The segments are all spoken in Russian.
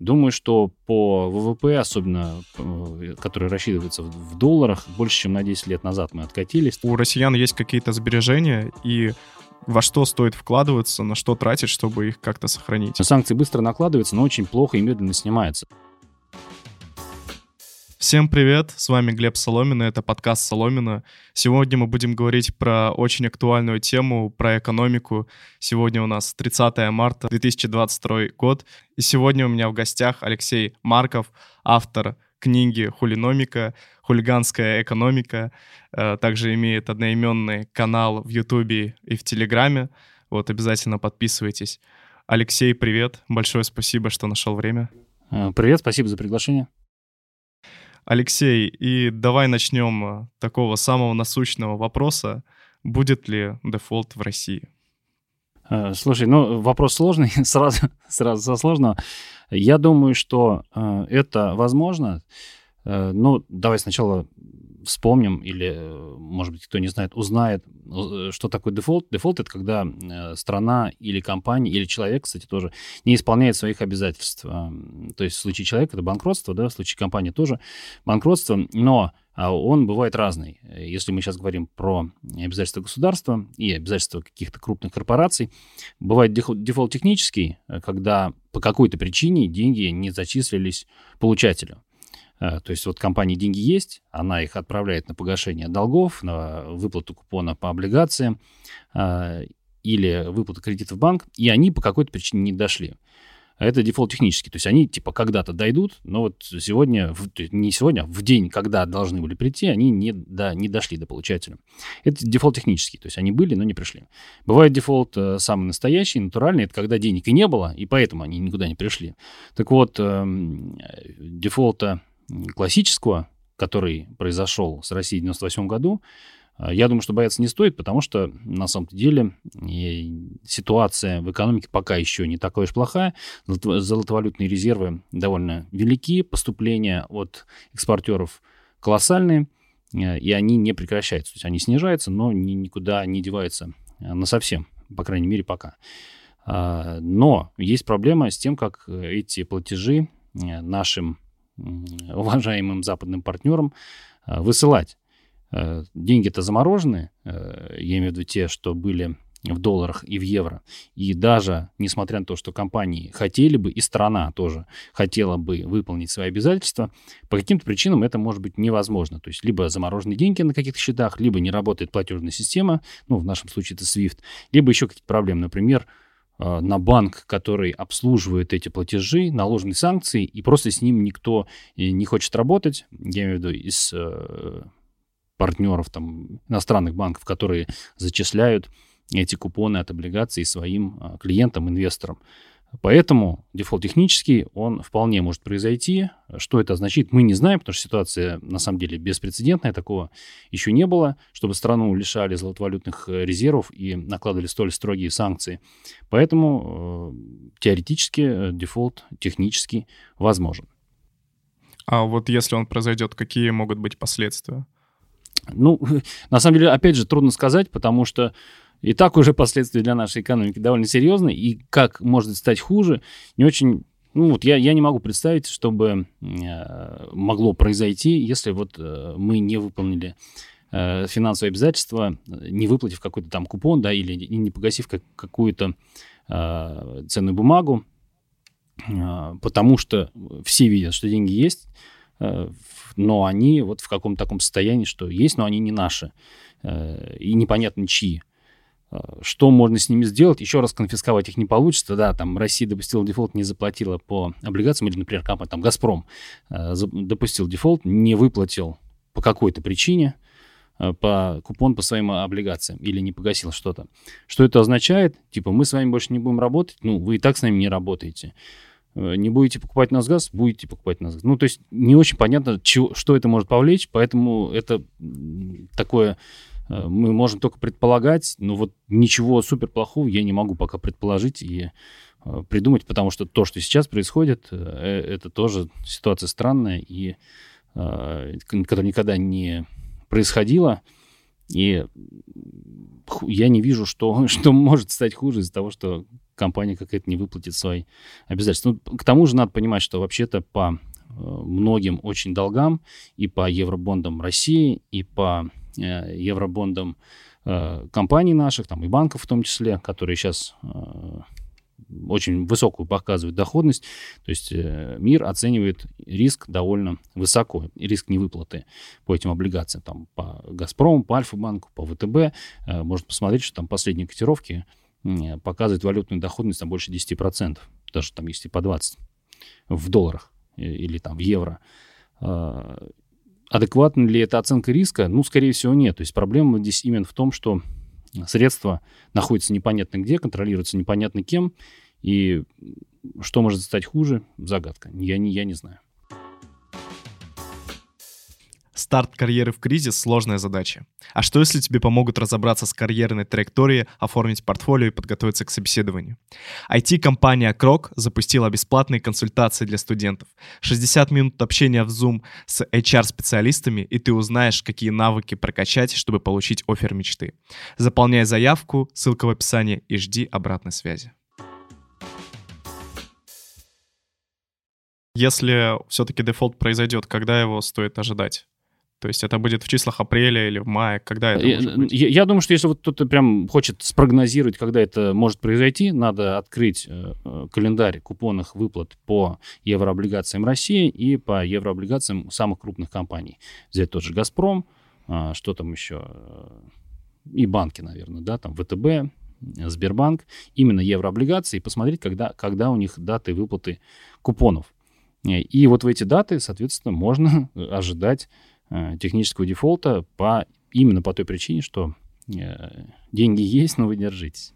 Думаю, что по ВВП, особенно э, который рассчитывается в долларах, больше, чем на 10 лет назад мы откатились. У россиян есть какие-то сбережения, и во что стоит вкладываться, на что тратить, чтобы их как-то сохранить? Санкции быстро накладываются, но очень плохо и медленно снимаются. Всем привет, с вами Глеб Соломина, это подкаст Соломина. Сегодня мы будем говорить про очень актуальную тему, про экономику. Сегодня у нас 30 марта 2022 год, и сегодня у меня в гостях Алексей Марков, автор книги «Хулиномика», «Хулиганская экономика». Э, также имеет одноименный канал в Ютубе и в Телеграме. Вот, обязательно подписывайтесь. Алексей, привет. Большое спасибо, что нашел время. Э, привет, спасибо за приглашение. Алексей, и давай начнем э, такого самого насущного вопроса. Будет ли дефолт в России? Э, слушай, ну, вопрос сложный, сразу, сразу со сложного. Я думаю, что э, это возможно. Ну, давай сначала вспомним, или, э, может быть, кто не знает, узнает, э, что такое дефолт. Дефолт — это когда э, страна или компания, или человек, кстати, тоже не исполняет своих обязательств. То есть в случае человека это банкротство, да, в случае компании тоже банкротство, но а, он бывает разный. Если мы сейчас говорим про обязательства государства и обязательства каких-то крупных корпораций, бывает дефолт технический, когда по какой-то причине деньги не зачислились получателю. Э, то есть вот компании деньги есть, она их отправляет на погашение долгов, на выплату купона по облигациям э, или выплату кредита в банк, и они по какой-то причине не дошли. Это дефолт технический. То есть они типа когда-то дойдут, но вот сегодня, не сегодня, а в день, когда должны были прийти, они не, да, не дошли до получателя. Это дефолт технический. То есть они были, но не пришли. Бывает дефолт э, самый настоящий, натуральный. Это когда денег и не было, и поэтому они никуда не пришли. Так вот, э, дефолта классического, который произошел с Россией в 98 году, а, я думаю, что бояться не стоит, потому что на самом деле ситуация в экономике пока еще не такая уж плохая. Золотовалютные резервы довольно велики, поступления от экспортеров колоссальные, э, и они не прекращаются. То есть они снижаются, но никуда не деваются э, на совсем, по крайней мере, пока. А, но есть проблема с тем, как эти платежи э, нашим уважаемым западным партнерам э, высылать. Э, деньги-то заморожены, э, я имею в виду те, что были в долларах и в евро. И даже несмотря на то, что компании хотели бы, и страна тоже хотела бы выполнить свои обязательства, по каким-то причинам это может быть невозможно. То есть либо заморожены деньги на каких-то счетах, либо не работает платежная система, ну, в нашем случае это SWIFT, либо еще какие-то проблемы. Например, на банк, который обслуживает эти платежи, наложены санкции, и просто с ним никто не хочет работать, я имею в виду из э, партнеров там, иностранных банков, которые зачисляют эти купоны от облигаций своим э, клиентам, инвесторам. Поэтому дефолт технический, он вполне может произойти. Что это означает, мы не знаем, потому что ситуация на самом деле беспрецедентная, такого еще не было, чтобы страну лишали золотовалютных э, резервов и накладывали столь строгие санкции. Поэтому э, теоретически э, дефолт технически возможен. А вот если он произойдет, какие могут быть последствия? Ну, на самом деле, опять же, трудно сказать, потому что и так уже последствия для нашей экономики довольно серьезные, и как может стать хуже, не очень ну вот я, я не могу представить, чтобы э, могло произойти, если вот э, мы не выполнили э, финансовые обязательства, не выплатив какой-то там купон, да, или не погасив как, какую-то э, ценную бумагу, э, потому что все видят, что деньги есть, э, но они вот в каком-то таком состоянии, что есть, но они не наши, э, и непонятно чьи. А, что можно с ними сделать? Еще раз конфисковать их не получится. Да, там Россия допустила дефолт, не заплатила по облигациям, или, например, компания, там Газпром э, допустил дефолт, не выплатил по какой-то причине э, по купон по своим облигациям или не погасил что-то. Что это означает? Типа, мы с вами больше не будем работать, ну, вы и так с нами не работаете. Э, не будете покупать нас газ, будете покупать нас газ. Ну, то есть не очень понятно, чего, что это может повлечь, поэтому это такое Э, мы можем только предполагать, но вот ничего супер плохого я не могу пока предположить и э, придумать, потому что то, что сейчас происходит, э, это тоже ситуация странная и которая никогда не происходила. И я не вижу, что, что может стать хуже из-за того, что компания какая-то не выплатит свои обязательства. Ну, к тому же надо понимать, что вообще-то по э, многим очень долгам и по евробондам России, и по э, евробондам э, компаний наших, там и банков в том числе, которые сейчас э, очень высокую показывают доходность. То есть э, мир оценивает риск довольно высоко, риск невыплаты по этим облигациям. Там по «Газпрому», по «Альфа-банку», по ВТБ. Э, можно посмотреть, что там последние котировки показывают валютную доходность там больше 10%. Даже там есть и по 20% в долларах э, или там в евро. Адекватна ли это оценка риска? Ну, скорее всего, нет. То есть проблема здесь именно в том, что средства находятся непонятно где, контролируются непонятно кем, и что может стать хуже, загадка. Я не, я не знаю. Старт карьеры в кризис — сложная задача. А что, если тебе помогут разобраться с карьерной траекторией, оформить портфолио и подготовиться к собеседованию? IT-компания Крок запустила бесплатные консультации для студентов. 60 минут общения в Zoom с HR-специалистами, и ты узнаешь, какие навыки прокачать, чтобы получить офер мечты. Заполняй заявку, ссылка в описании, и жди обратной связи. Если все-таки дефолт произойдет, когда его стоит ожидать? То есть это будет в числах апреля или в мае, когда это я, быть? Я, я думаю, что если вот кто-то прям хочет спрогнозировать, когда это может произойти, надо открыть э, э календарь купонных выплат по еврооблигациям России и по еврооблигациям самых крупных компаний. Взять тот же «Газпром», э, что там еще, э, и банки, наверное, да, там ВТБ, Сбербанк, именно еврооблигации, и посмотреть, когда, когда у них даты выплаты купонов. И вот в эти даты, соответственно, можно ожидать Э, технического дефолта по, именно по той причине, что э, деньги есть, но вы держитесь.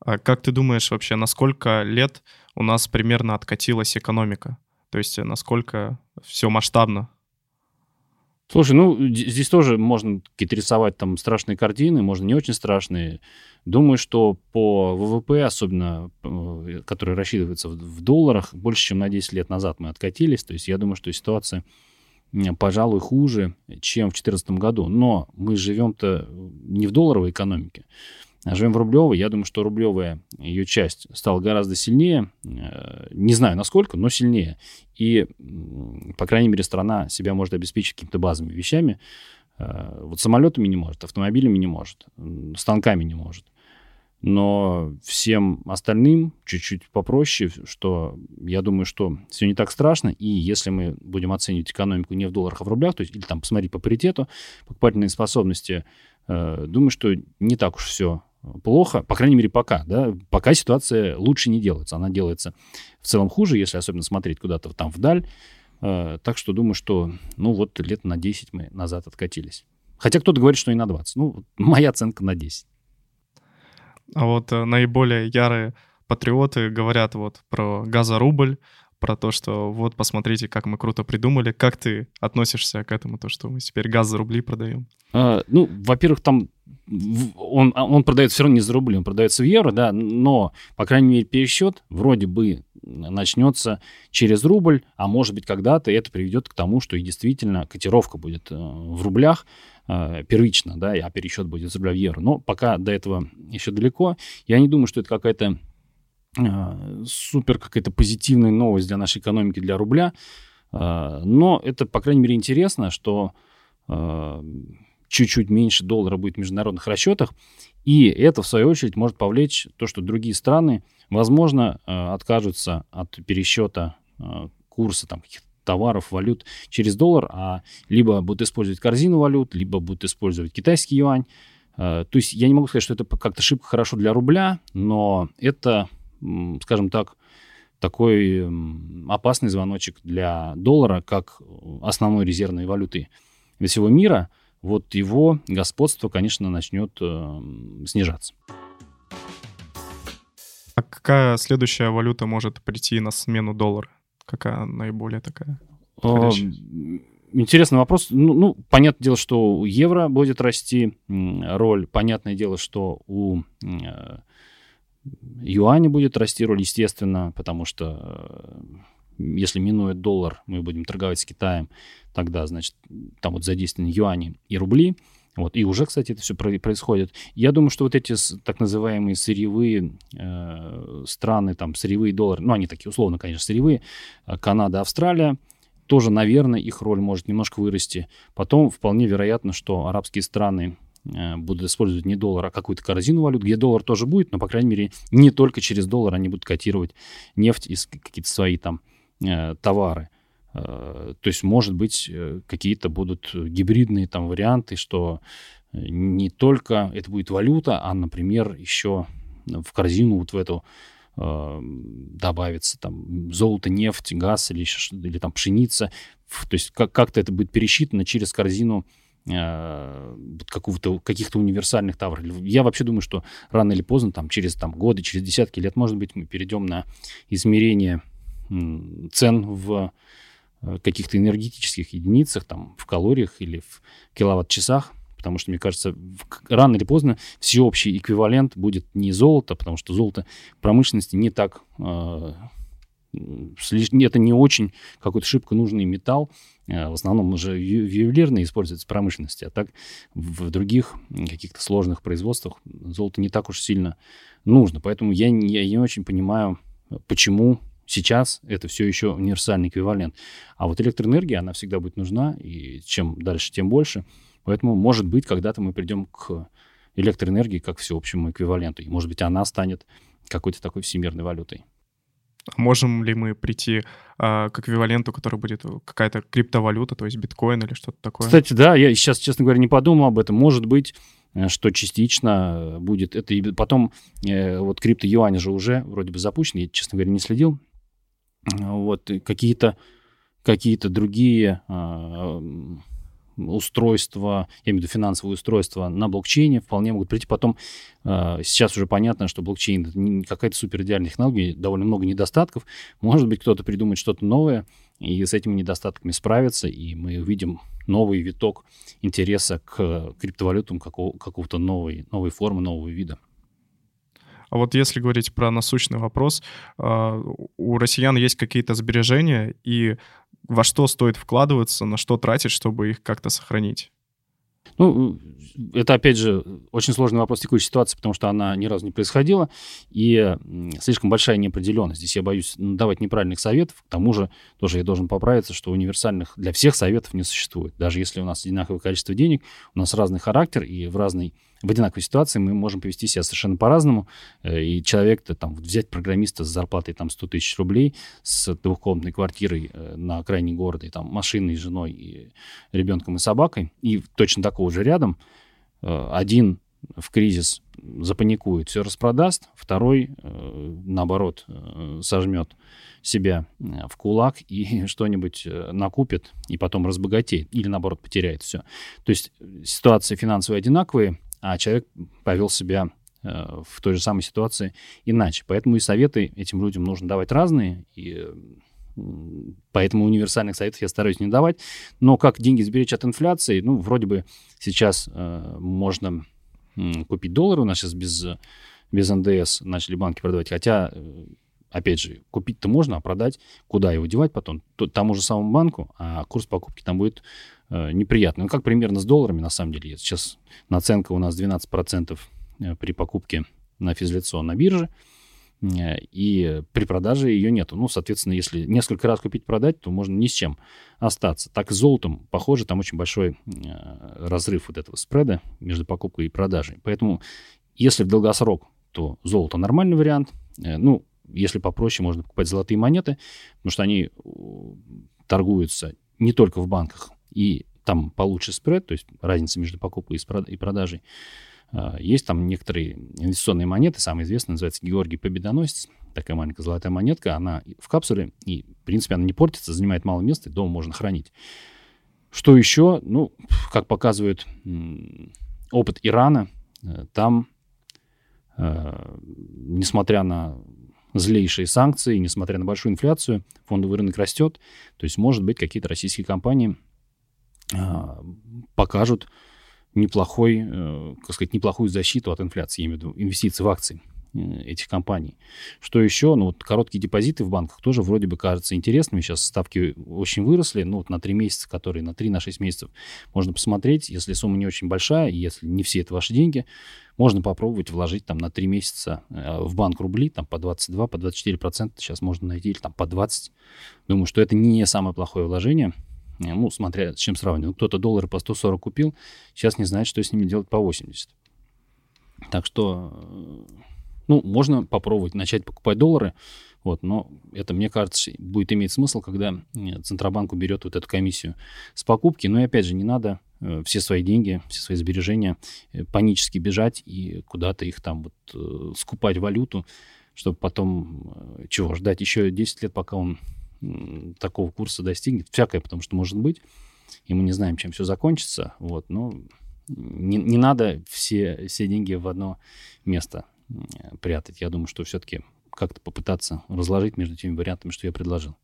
А как ты думаешь вообще, на сколько лет у нас примерно откатилась экономика? То есть э, насколько все масштабно? Слушай, ну, здесь тоже можно какие-то рисовать там страшные картины, можно не очень страшные. Думаю, что по ВВП, особенно, который рассчитывается в долларах, больше, чем на 10 лет назад мы откатились. То есть я думаю, что ситуация пожалуй, хуже, чем в 2014 году. Но мы живем-то не в долларовой экономике, а живем в рублевой. Я думаю, что рублевая ее часть стала гораздо сильнее. Э, не знаю, насколько, но сильнее. И, по крайней мере, страна себя может обеспечить какими-то базовыми вещами. Э, вот самолетами не может, автомобилями не может, станками не может но всем остальным чуть-чуть попроще, что я думаю, что все не так страшно, и если мы будем оценивать экономику не в долларах, а в рублях, то есть или там посмотреть по паритету, покупательные способности, э, думаю, что не так уж все плохо, по крайней мере, пока, да, пока ситуация лучше не делается, она делается в целом хуже, если особенно смотреть куда-то там вдаль, э, так что думаю, что, ну, вот лет на 10 мы назад откатились. Хотя кто-то говорит, что и на 20. Ну, моя оценка на 10. А вот э, наиболее ярые патриоты говорят вот про газорубль, про то, что вот посмотрите, как мы круто придумали. Как ты относишься к этому, то, что мы теперь газ за рубли продаем? А, ну, во-первых, там он, а, он продается все равно не за рубли, он продается в евро, да, но, по крайней мере, пересчет вроде бы начнется через рубль, а может быть когда-то это приведет к тому, что и действительно котировка будет э, в рублях, э, первично, да, а пересчет будет рубля в евро. Но пока до этого еще далеко. Я не думаю, что это какая-то э, супер какая-то позитивная новость для нашей экономики, для рубля. Но это, по крайней мере, интересно, что чуть-чуть меньше доллара будет в международных расчетах. И это, в свою очередь, может повлечь то, что другие страны, возможно, откажутся от пересчета курса там, каких-то товаров, валют через доллар, а либо будут использовать корзину валют, либо будут использовать китайский юань. Э, то есть я не могу сказать, что это как-то шибко хорошо для рубля, но это, скажем так, такой опасный звоночек для доллара, как основной резервной валюты всего мира – вот его господство, конечно, начнет э, снижаться. А какая следующая валюта может прийти на смену доллара? Какая наиболее такая? Интересный вопрос. Ну, ну, понятное дело, что у евро будет расти роль. Понятное дело, что у э, юаня будет расти роль, естественно, потому что э, если минует доллар, мы будем торговать с Китаем, тогда, значит, там вот задействованы юани и рубли. Вот. И уже, кстати, это все происходит. Я думаю, что вот эти так называемые сырьевые э, страны, там, сырьевые доллары, ну, они такие условно, конечно, сырьевые, э, Канада, Австралия, тоже, наверное, их роль может немножко вырасти. Потом вполне вероятно, что арабские страны э, будут использовать не доллар, а какую-то корзину валют, где доллар тоже будет, но, по крайней мере, не только через доллар они будут котировать нефть и какие-то свои там э, товары. Э, то есть, может быть, э, какие-то будут гибридные там варианты, что э, не только это будет валюта, а, например, еще в корзину вот в эту добавится там золото, нефть, газ или, еще, или там пшеница. То есть как- как-то это будет пересчитано через корзину какого-то, каких-то универсальных товаров. Я вообще думаю, что рано или поздно, там, через там, годы, через десятки лет, может быть, мы перейдем на измерение цен в каких-то энергетических единицах, там, в калориях или в киловатт-часах, потому что, мне кажется, рано или поздно всеобщий эквивалент будет не золото, потому что золото промышленности не так... Э, это не очень какой-то шибко нужный металл. Э, в основном уже ювелирный используется в промышленности, а так в других каких-то сложных производствах золото не так уж сильно нужно. Поэтому я, я не очень понимаю, почему Сейчас это все еще универсальный эквивалент. А вот электроэнергия, она всегда будет нужна, и чем дальше, тем больше. Поэтому, может быть, когда-то мы придем к электроэнергии как всеобщему эквиваленту. И, может быть, она станет какой-то такой всемирной валютой. Можем ли мы прийти а, к эквиваленту, который будет какая-то криптовалюта, то есть биткоин или что-то такое? Кстати, да, я сейчас, честно говоря, не подумал об этом. Может быть, э, что частично будет это. И потом э, вот крипто-юань же уже вроде бы запущен, я, честно говоря, не следил вот какие-то какие-то другие э, устройства, я имею в виду финансовые устройства на блокчейне вполне могут прийти. Потом э, сейчас уже понятно, что блокчейн это не какая-то супер идеальная технология, довольно много недостатков. Может быть, кто-то придумает что-то новое и с этими недостатками справится, и мы увидим новый виток интереса к криптовалютам какого- какого-то новой, новой формы, нового вида. А вот если говорить про насущный вопрос, а, у россиян есть какие-то сбережения, и во что стоит вкладываться, на что тратить, чтобы их как-то сохранить? Ну, это, опять же, очень сложный вопрос текущей ситуации, потому что она ни разу не происходила, и слишком большая неопределенность. Здесь я боюсь давать неправильных советов. К тому же, тоже я должен поправиться, что универсальных для всех советов не существует. Даже если у нас одинаковое количество денег, у нас разный характер, и в разной в одинаковой ситуации мы можем повести себя совершенно по-разному. Э, и человек-то там взять программиста с зарплатой там 100 тысяч рублей, с двухкомнатной квартирой э, на окраине города, и там машиной, женой, и ребенком, и собакой, и точно такого же рядом, э, один в кризис запаникует, все распродаст, второй, наоборот, сожмет себя в кулак и что-нибудь накупит и потом разбогатеет или, наоборот, потеряет все. То есть ситуации финансовые одинаковые, а человек повел себя э, в той же самой ситуации иначе. Поэтому и советы этим людям нужно давать разные, и поэтому универсальных советов я стараюсь не давать. Но как деньги сберечь от инфляции, ну, вроде бы сейчас э, можно э, купить доллары, у нас сейчас без, без НДС начали банки продавать, хотя э, опять же, купить-то можно, а продать куда его девать потом? Тому же самому банку, а курс покупки там будет э, неприятный. Ну, как примерно с долларами, на самом деле. Сейчас наценка у нас 12% э, при покупке на физлицо на бирже, э, и при продаже ее нету. Ну, соответственно, если несколько раз купить-продать, то можно ни с чем остаться. Так с золотом, похоже, там очень большой разрыв вот этого спреда между покупкой и продажей. Поэтому, если в долгосрок, то золото нормальный вариант. Ну, если попроще, можно покупать золотые монеты, потому что они торгуются не только в банках, и там получше спред, то есть разница между покупкой и продажей. А, есть там некоторые инвестиционные монеты, самая известная называется Георгий Победоносец, такая маленькая золотая монетка, она в капсуле, и, в принципе, она не портится, занимает мало места, и дома можно хранить. Что еще? Ну, как показывает опыт Ирана, э, там, э, несмотря на злейшие санкции, несмотря на большую инфляцию, фондовый рынок растет. То есть, может быть, какие-то российские компании покажут неплохой, э, как сказать, неплохую защиту от инфляции, я имею в виду инвестиции в акции. этих компаний. Что еще? Ну, вот короткие депозиты в банках тоже вроде бы кажутся интересными. Сейчас ставки очень выросли, ну, вот на 3 месяца, которые на 3, на 6 месяцев можно посмотреть. Если сумма не очень большая, если не все это ваши деньги, можно попробовать вложить там на 3 месяца э, в банк рубли, там по 22, по 24 процента сейчас можно найти, или там по 20. Думаю, что это не самое плохое вложение. Э, ну, смотря с чем сравнивать. Ну, кто-то доллары по 140 купил, сейчас не знает, что с ними делать по 80. Так что, э, ну, можно попробовать начать покупать доллары, вот, но это, мне кажется, будет иметь смысл, когда Центробанк уберет вот эту комиссию с покупки. Но и опять же, не надо э, все свои деньги, все свои сбережения панически бежать и куда-то их там вот скупать валюту, чтобы потом чего ждать еще 10 лет, пока он такого курса достигнет. Всякое, потому что может быть. И мы не знаем, чем все закончится. Вот, но не, не надо все, все деньги в одно место прятать. Я думаю, что все-таки как-то попытаться разложить между теми вариантами, что я предложил.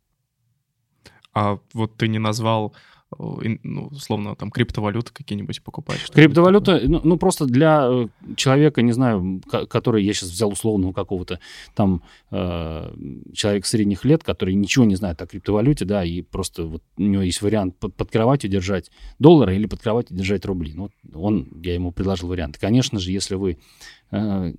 А вот ты не назвал ну, условно, там, криптовалюты какие-нибудь покупать? Криптовалюта, ну, ну, просто для э, человека, не знаю, который я сейчас взял условного какого-то там э, человека средних лет, который ничего не знает о криптовалюте, да, и просто вот у него есть вариант под, под кроватью держать доллары или под кроватью держать рубли. Ну, он, я ему предложил вариант. Конечно же, если вы э,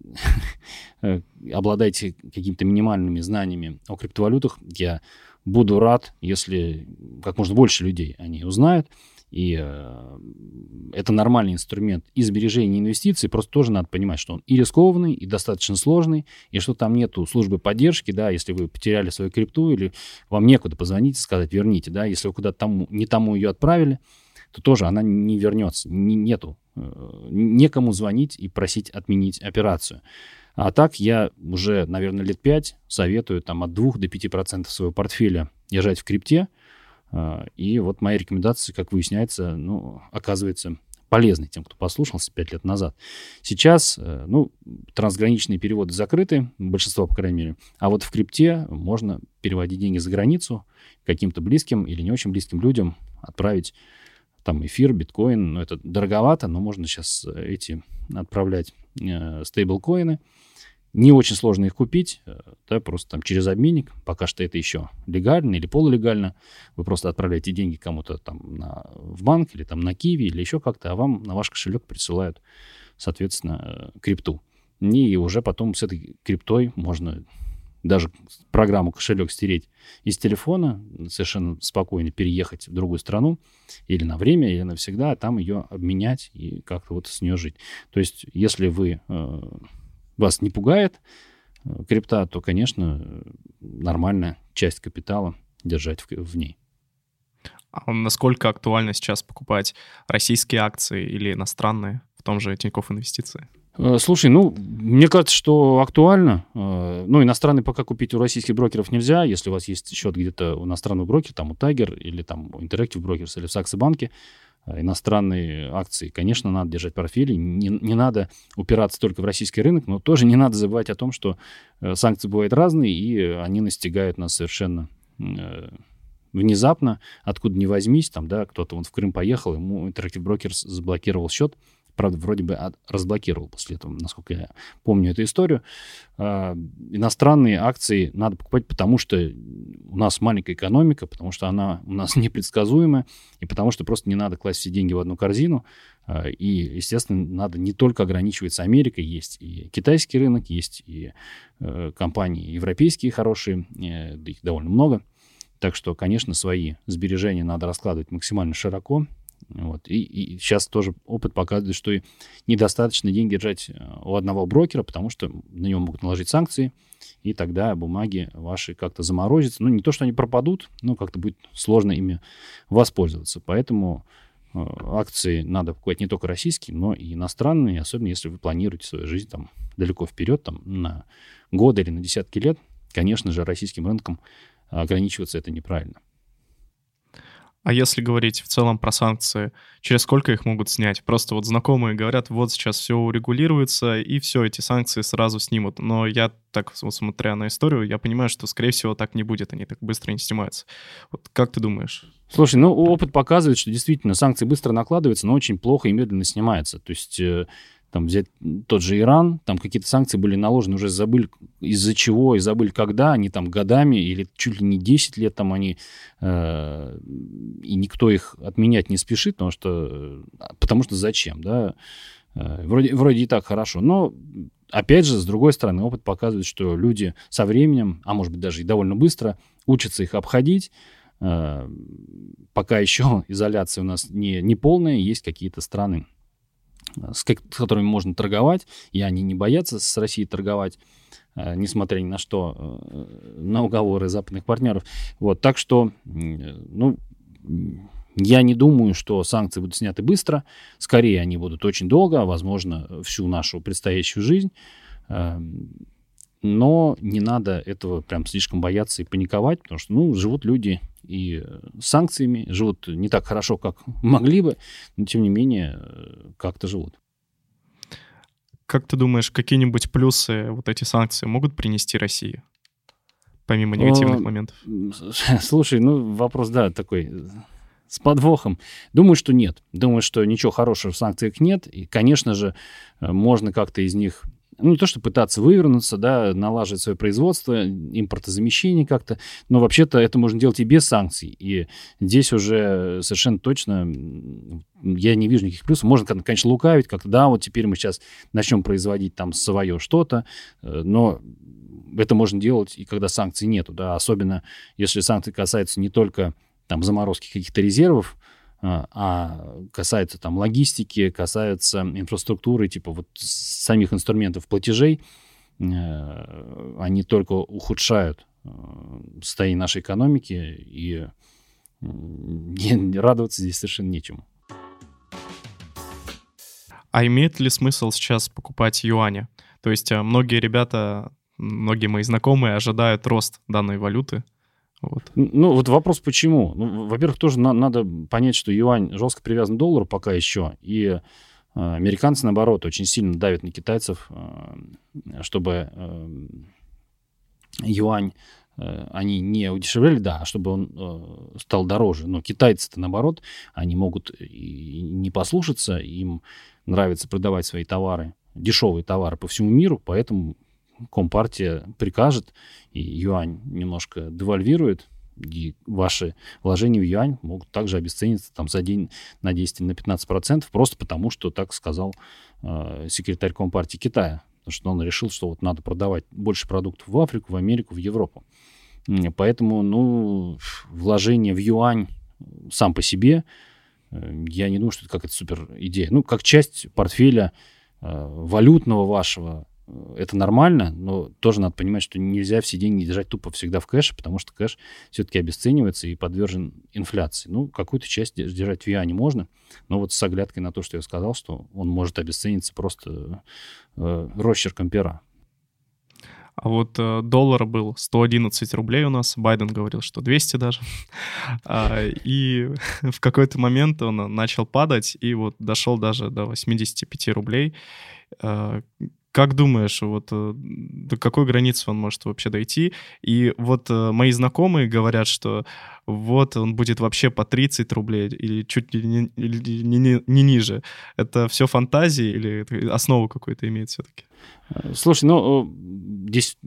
э, обладаете какими-то минимальными знаниями о криптовалютах, я буду рад, если как можно больше людей они узнают. И э, это нормальный инструмент и сбережения, инвестиций. Просто тоже надо понимать, что он и рискованный, и достаточно сложный, и что там нету службы поддержки, да, если вы потеряли свою крипту, или вам некуда позвонить и сказать, верните, да, если вы куда-то тому, не тому ее отправили, то тоже она не вернется, не, нету, э, некому звонить и просить отменить операцию. А так я уже, наверное, лет пять советую там от 2 до 5% своего портфеля держать в крипте. А, и вот моя рекомендация, как выясняется, ну, оказывается полезной тем, кто послушался 5 лет назад. Сейчас, э, ну, трансграничные переводы закрыты, большинство, по крайней мере, а вот в крипте можно переводить деньги за границу каким-то близким или не очень близким людям, отправить там эфир, биткоин, ну, это дороговато, но можно сейчас эти отправлять э, стейблкоины, не очень сложно их купить, э, да, просто там через обменник, пока что это еще легально или полулегально. Вы просто отправляете деньги кому-то там на, в банк или там на Киви или еще как-то, а вам на ваш кошелек присылают, соответственно, э, крипту. И уже потом с этой криптой можно даже программу кошелек стереть из телефона, совершенно спокойно переехать в другую страну или на время, или навсегда, а там ее обменять и как-то вот с нее жить. То есть, если вы э, вас не пугает э, крипта, то, конечно, нормальная часть капитала держать в, в ней. А насколько актуально сейчас покупать российские акции или иностранные в том же Тинькофф Инвестиции? Э, слушай, ну, мне кажется, что актуально. Э, ну, иностранный пока купить у российских брокеров нельзя. Если у вас есть счет где-то у иностранного брокера, там у Tiger или там у Interactive Brokers или в Саксе банке, Э, иностранные акции. Конечно, надо держать портфели, не, не надо упираться только в российский рынок, но тоже не надо забывать о том, что санкции бывают разные, и они настигают нас совершенно внезапно, откуда ни возьмись, там, да, кто-то вот в Крым поехал, ему Interactive Brokers заблокировал счет, правда, вроде бы разблокировал после этого, насколько я помню эту историю. А, иностранные акции надо покупать, потому что у нас маленькая экономика, потому что она у нас непредсказуемая, и потому что просто не надо класть все деньги в одну корзину. А, и, естественно, надо не только ограничиваться Америкой, есть и китайский рынок, есть и э, компании европейские хорошие, э, их довольно много. Так что, конечно, свои сбережения надо раскладывать максимально широко, вот. И, и сейчас тоже опыт показывает, что недостаточно деньги держать э, у одного брокера, потому что на него могут наложить санкции, и тогда бумаги ваши как-то заморозятся. Ну, не то, что они пропадут, но как-то будет сложно ими воспользоваться. Поэтому э, акции надо покупать не только российские, но и иностранные, особенно если вы планируете свою жизнь там далеко вперед, там на годы или на десятки лет. Конечно же, российским рынком ограничиваться это неправильно. А если говорить в целом про санкции, через сколько их могут снять? Просто вот знакомые говорят, вот сейчас все урегулируется, и все, эти санкции сразу снимут. Но я так, вот смотря на историю, я понимаю, что, скорее всего, так не будет, они так быстро не снимаются. Вот как ты думаешь? Слушай, ну, опыт показывает, что действительно санкции быстро накладываются, но очень плохо и медленно снимаются. То есть э, там взять тот же Иран, там какие-то санкции были наложены, уже забыли из-за чего и забыли когда, они там годами или чуть ли не 10 лет там они, э, и никто их отменять не спешит, потому что, потому что зачем, да, э, вроде, вроде и так хорошо, но опять же, с другой стороны, опыт показывает, что люди со временем, а может быть даже и довольно быстро, учатся их обходить, э, пока еще изоляция у нас не, не полная, есть какие-то страны, с, как, с которыми можно торговать, и они не боятся с Россией торговать, э, несмотря ни на что, э, на уговоры западных партнеров. Вот, так что, ну, я не думаю, что санкции будут сняты быстро. Скорее, они будут очень долго, возможно, всю нашу предстоящую жизнь. Эм, но не надо этого прям слишком бояться и паниковать, потому что, ну, живут люди и с санкциями, живут не так хорошо, как могли бы, но, тем не менее, как-то живут. Как ты думаешь, какие-нибудь плюсы вот эти санкции могут принести России? Помимо негативных О, моментов. Слушай, ну, вопрос, да, такой с подвохом. Думаю, что нет. Думаю, что ничего хорошего в санкциях нет. И, конечно же, можно как-то из них ну, не то, что пытаться вывернуться, да, налаживать свое производство, импортозамещение как-то, но вообще-то это можно делать и без санкций. И здесь уже совершенно точно я не вижу никаких плюсов. Можно, конечно, лукавить, как да, вот теперь мы сейчас начнем производить там свое что-то, э, но это можно делать и когда санкций нету, да, особенно если санкции касаются не только там заморозки каких-то резервов, а, а касается там логистики, касается инфраструктуры, типа вот самих инструментов платежей, э, они только ухудшают э, состояние нашей экономики, и радоваться здесь совершенно нечему. А имеет ли смысл сейчас покупать юани? То есть э, многие ребята, многие мои знакомые ожидают рост данной валюты, вот. Ну, вот вопрос почему. Ну, во-первых, тоже на- надо понять, что юань жестко привязан к доллару пока еще, и э, американцы, наоборот, очень сильно давят на китайцев, э, чтобы э, юань э, они не удешевляли, да, а чтобы он э, стал дороже. Но китайцы-то, наоборот, они могут и не послушаться, им нравится продавать свои товары, дешевые товары по всему миру, поэтому Компартия прикажет, и юань немножко девальвирует, и ваши вложения в юань могут также обесцениться там, за день на 10 на 15%, просто потому что так сказал э, секретарь Компартии Китая. Потому что он решил, что вот надо продавать больше продуктов в Африку, в Америку, в Европу. Поэтому, ну, вложение в юань сам по себе, э, я не думаю, что это какая-то супер идея. Ну, как часть портфеля э, валютного вашего, это нормально, но тоже надо понимать, что нельзя все деньги держать тупо всегда в кэше, потому что кэш все-таки обесценивается и подвержен инфляции. Ну, какую-то часть держать в юане можно, но вот с оглядкой на то, что я сказал, что он может обесцениться просто э, росчерком пера. А вот э, доллар был 111 рублей у нас, Байден говорил, что 200 даже. а, и в какой-то момент он начал падать и вот дошел даже до 85 рублей. А, как думаешь, вот э, до какой границы он может вообще дойти? И вот э, мои знакомые говорят, что вот он будет вообще по 30 рублей или чуть не, или не, не, не ниже. Это все фантазии или основу какую-то имеет все-таки? Э, слушай, ну, здесь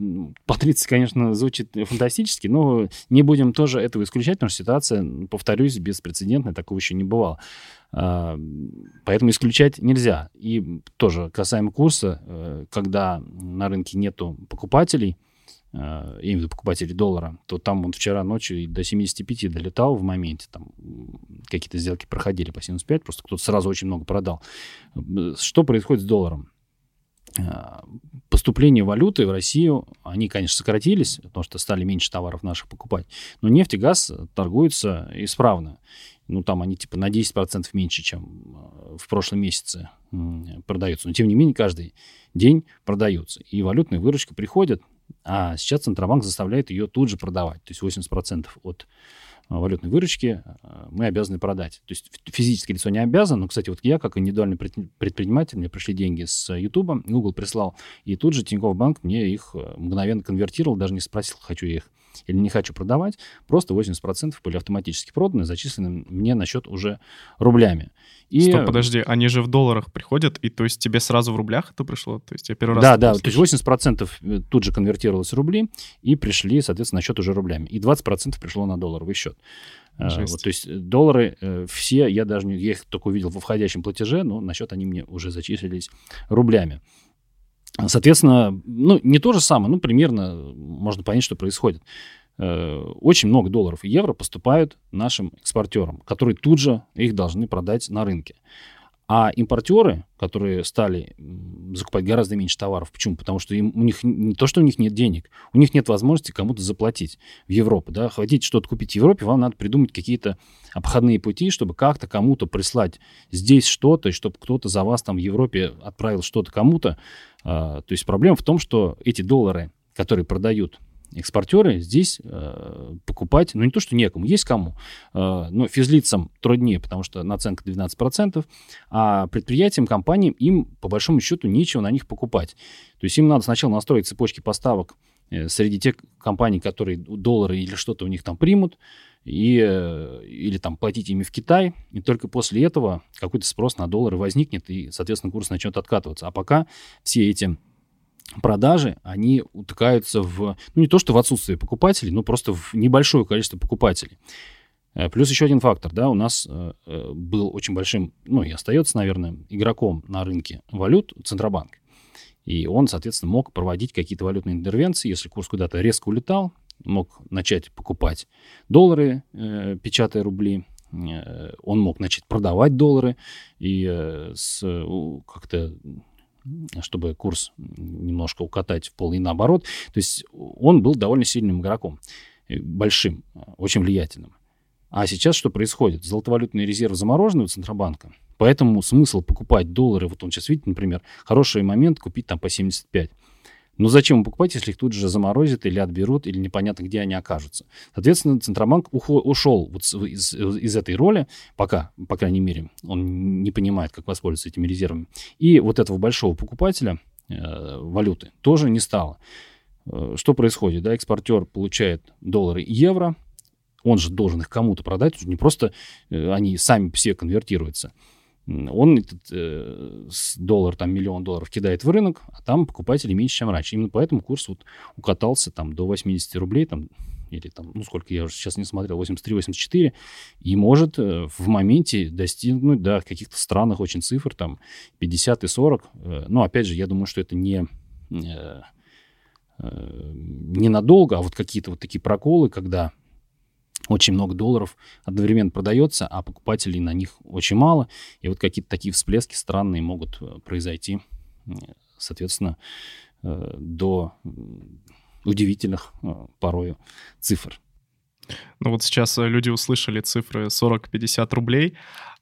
по 30, конечно, звучит фантастически, но не будем тоже этого исключать, потому что ситуация, повторюсь, беспрецедентная, такого еще не бывало. А, поэтому исключать нельзя. И тоже касаемо курса, э, когда на рынке нету покупателей, я имею в виду покупателей доллара, то там он вчера ночью до 75 долетал в моменте, там какие-то сделки проходили по 75, просто кто-то сразу очень много продал. Что происходит с долларом? А, поступления валюты в Россию, они, конечно, сократились, потому что стали меньше товаров наших покупать, но нефть и газ торгуются исправно ну, там они типа на 10% меньше, чем э, в прошлом месяце продаются. Но, тем не менее, каждый день продаются. И валютная выручка приходит, а сейчас Центробанк заставляет ее тут же продавать. То есть 80% от э, валютной выручки э, мы обязаны продать. То есть физическое лицо не обязан, но, кстати, вот я, как индивидуальный предприниматель, мне пришли деньги с YouTube, Google прислал, и тут же Тинькофф Банк мне их мгновенно конвертировал, даже не спросил, хочу я их или не хочу продавать, просто 80% были автоматически проданы, зачислены мне на счет уже рублями. И... Стоп, подожди, они же в долларах приходят, и то есть тебе сразу в рублях это пришло? То есть я первый раз... Да, да, то есть 80% э, тут же конвертировалось в рубли, и пришли, соответственно, на счет уже рублями. И 20% пришло на долларовый счет. Жесть. Вот, то есть доллары э, все, я даже не, я их только увидел во входящем платеже, но на счет они мне уже зачислились рублями. Соответственно, ну, не то же самое, ну, примерно можно понять, что происходит. Э, очень много долларов и евро поступают нашим экспортерам, которые тут же их должны продать на рынке. А импортеры, которые стали закупать гораздо меньше товаров, почему? Потому что им, у них не то, что у них нет денег, у них нет возможности кому-то заплатить в Европу. Да? Хотите что-то купить в Европе, вам надо придумать какие-то обходные пути, чтобы как-то кому-то прислать здесь что-то, и чтобы кто-то за вас там в Европе отправил что-то кому-то. А, то есть проблема в том, что эти доллары, которые продают экспортеры здесь э, покупать, ну не то, что некому, есть кому, э, но физлицам труднее, потому что наценка 12%, а предприятиям, компаниям им по большому счету нечего на них покупать. То есть им надо сначала настроить цепочки поставок э, среди тех компаний, которые доллары или что-то у них там примут, и, э, или там платить ими в Китай, и только после этого какой-то спрос на доллары возникнет, и, соответственно, курс начнет откатываться. А пока все эти продажи, они утыкаются в, ну не то что в отсутствие покупателей, но просто в небольшое количество покупателей. Э, плюс еще один фактор, да, у нас э, э, был очень большим, ну и остается, наверное, игроком на рынке валют Центробанк. И он, соответственно, мог проводить какие-то валютные интервенции, если курс куда-то резко улетал, мог начать покупать доллары, э, печатая рубли, он мог начать продавать доллары и как-то чтобы курс немножко укатать в пол и наоборот. То есть он был довольно сильным игроком, э, большим, э, очень влиятельным. А сейчас что происходит? Золотовалютный резерв замороженный у Центробанка, поэтому смысл покупать доллары, вот он сейчас, видите, например, хороший момент купить там по 75. Но зачем им покупать, если их тут же заморозят или отберут, или непонятно, где они окажутся? Соответственно, Центробанк ушел вот из, из этой роли, пока, по крайней мере, он не понимает, как воспользоваться этими резервами. И вот этого большого покупателя э, валюты тоже не стало. Э, что происходит? Да, экспортер получает доллары и евро, он же должен их кому-то продать, не просто э, они сами все конвертируются он этот э, доллар, там миллион долларов кидает в рынок, а там покупатели меньше, чем раньше. Именно поэтому курс вот укатался там до 80 рублей, там, или там, ну сколько я уже сейчас не смотрел, 83-84, и может э, в моменте достигнуть, да, каких-то странных очень цифр, там 50 и 40. Э, но опять же, я думаю, что это не... Э, э, ненадолго, а вот какие-то вот такие проколы, когда очень много долларов одновременно продается, а покупателей на них очень мало. И вот какие-то такие всплески странные могут э, произойти, соответственно, э, до удивительных э, порою цифр. Ну вот сейчас люди услышали цифры 40-50 рублей,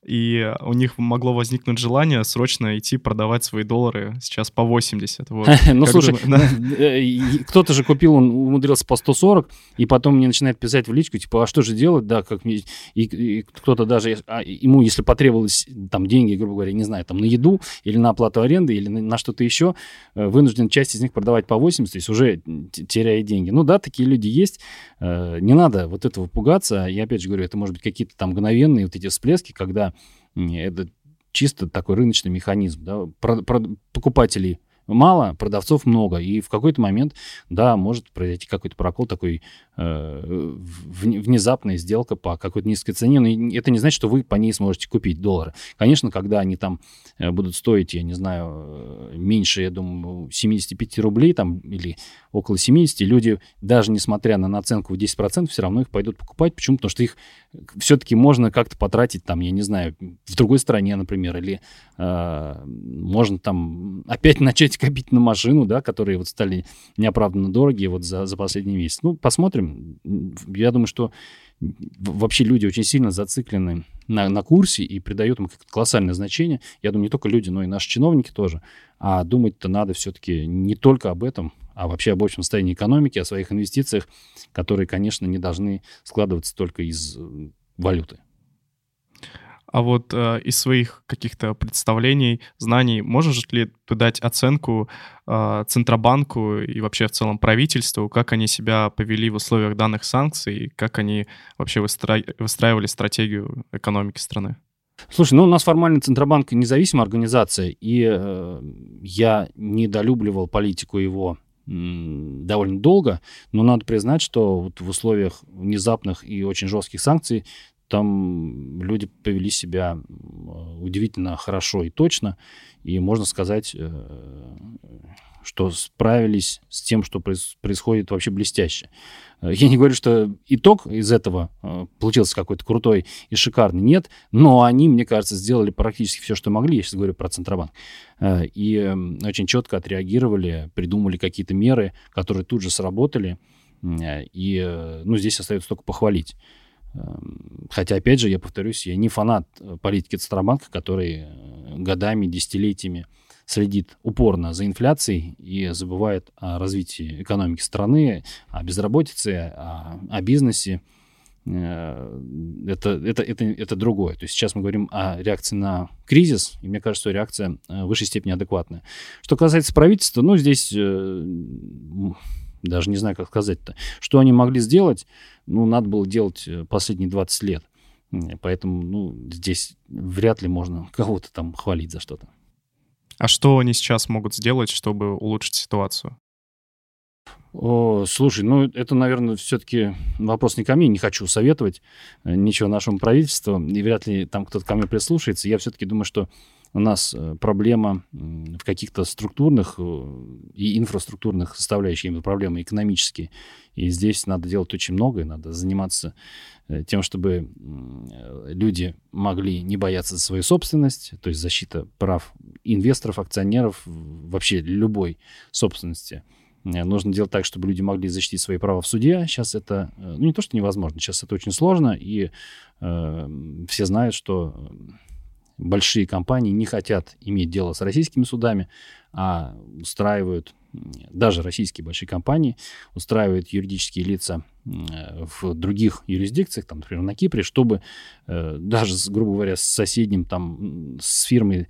и у них могло возникнуть желание срочно идти продавать свои доллары сейчас по 80. Вот. Ну, слушай, э, кто-то же купил, он умудрился по 140, и потом мне начинает писать в личку, типа, а что же делать, да, как мне... И кто-то даже, а, ему, если потребовалось там деньги, грубо говоря, не знаю, там на еду или на оплату аренды или на что-то еще, э, вынужден часть из них продавать по 80, то есть уже теряя деньги. Ну да, такие люди есть, э, не надо вот этого пугаться. Я опять же говорю, это может быть какие-то там мгновенные вот эти всплески, когда это чисто такой рыночный механизм. Да? Про, про, покупателей мало, продавцов много. И в какой-то момент, да, может произойти какой-то прокол, такой внезапная сделка по какой-то низкой цене. Но это не значит, что вы по ней сможете купить доллары. Конечно, когда они там э, будут стоить, я не знаю, э, меньше, я думаю, 75 рублей там, или около 70, люди, даже несмотря на наценку в 10%, все равно их пойдут покупать. Почему? Потому что их все-таки можно как-то потратить, там, я не знаю, в другой стране, например, или э, можно там опять начать копить на машину, да, которые вот стали неоправданно дорогие вот за, за последний месяц. Ну, посмотрим. Я думаю, что вообще люди очень сильно зациклены на, на курсе и придают ему колоссальное значение. Я думаю, не только люди, но и наши чиновники тоже. А думать-то надо все-таки не только об этом, а вообще об общем состоянии экономики, о своих инвестициях, которые, конечно, не должны складываться только из валюты. А вот э, из своих каких-то представлений, знаний, можешь ли ты дать оценку э, Центробанку и вообще в целом правительству, как они себя повели в условиях данных санкций, как они вообще выстра... выстраивали стратегию экономики страны? Слушай, ну у нас формально Центробанк независимая организация, и э, я недолюбливал политику его довольно долго, но надо признать, что вот в условиях внезапных и очень жестких санкций там люди повели себя удивительно хорошо и точно, и можно сказать, э, что справились с тем, что происходит вообще блестяще. Э, я не говорю, что итог из этого э, получился какой-то крутой и шикарный, нет, но они, мне кажется, сделали практически все, что могли, я сейчас говорю про Центробанк, и очень четко отреагировали, придумали какие-то меры, которые тут же сработали, и ну, здесь остается только похвалить. Эм, хотя, опять же, я повторюсь, я не фанат э, политики Центробанка, который э, годами, десятилетиями следит упорно за инфляцией и забывает о развитии экономики страны, о безработице, о, о бизнесе. Э, это, это, это, это другое. То есть сейчас мы говорим о реакции на кризис, и мне кажется, реакция в высшей степени адекватная. Что касается правительства, ну, здесь даже не знаю, как сказать-то. Что они могли сделать? Ну, надо было делать э, последние 20 лет. Поэтому, ну, здесь вряд ли можно кого-то там хвалить за что-то. А что они сейчас могут сделать, чтобы улучшить ситуацию? О, слушай, ну это, наверное, все-таки вопрос не ко мне, не хочу советовать э, ничего нашему правительству, и вряд ли там кто-то ко мне прислушается. Я все-таки думаю, что у нас э, проблема в каких-то структурных э, и инфраструктурных составляющих, именно проблемы экономические. И здесь надо делать очень многое, надо заниматься э, тем, чтобы люди могли не бояться за свою собственность, то есть защита прав инвесторов, акционеров, вообще любой собственности. Нужно делать так, чтобы люди могли защитить свои права в суде. Сейчас это, ну не то, что невозможно, сейчас это очень сложно, и э, все знают, что большие компании не хотят иметь дело с российскими судами, а устраивают, даже российские большие компании, устраивают юридические лица в других юрисдикциях, там, например, на Кипре, чтобы э, даже, грубо говоря, с соседним, там, с фирмой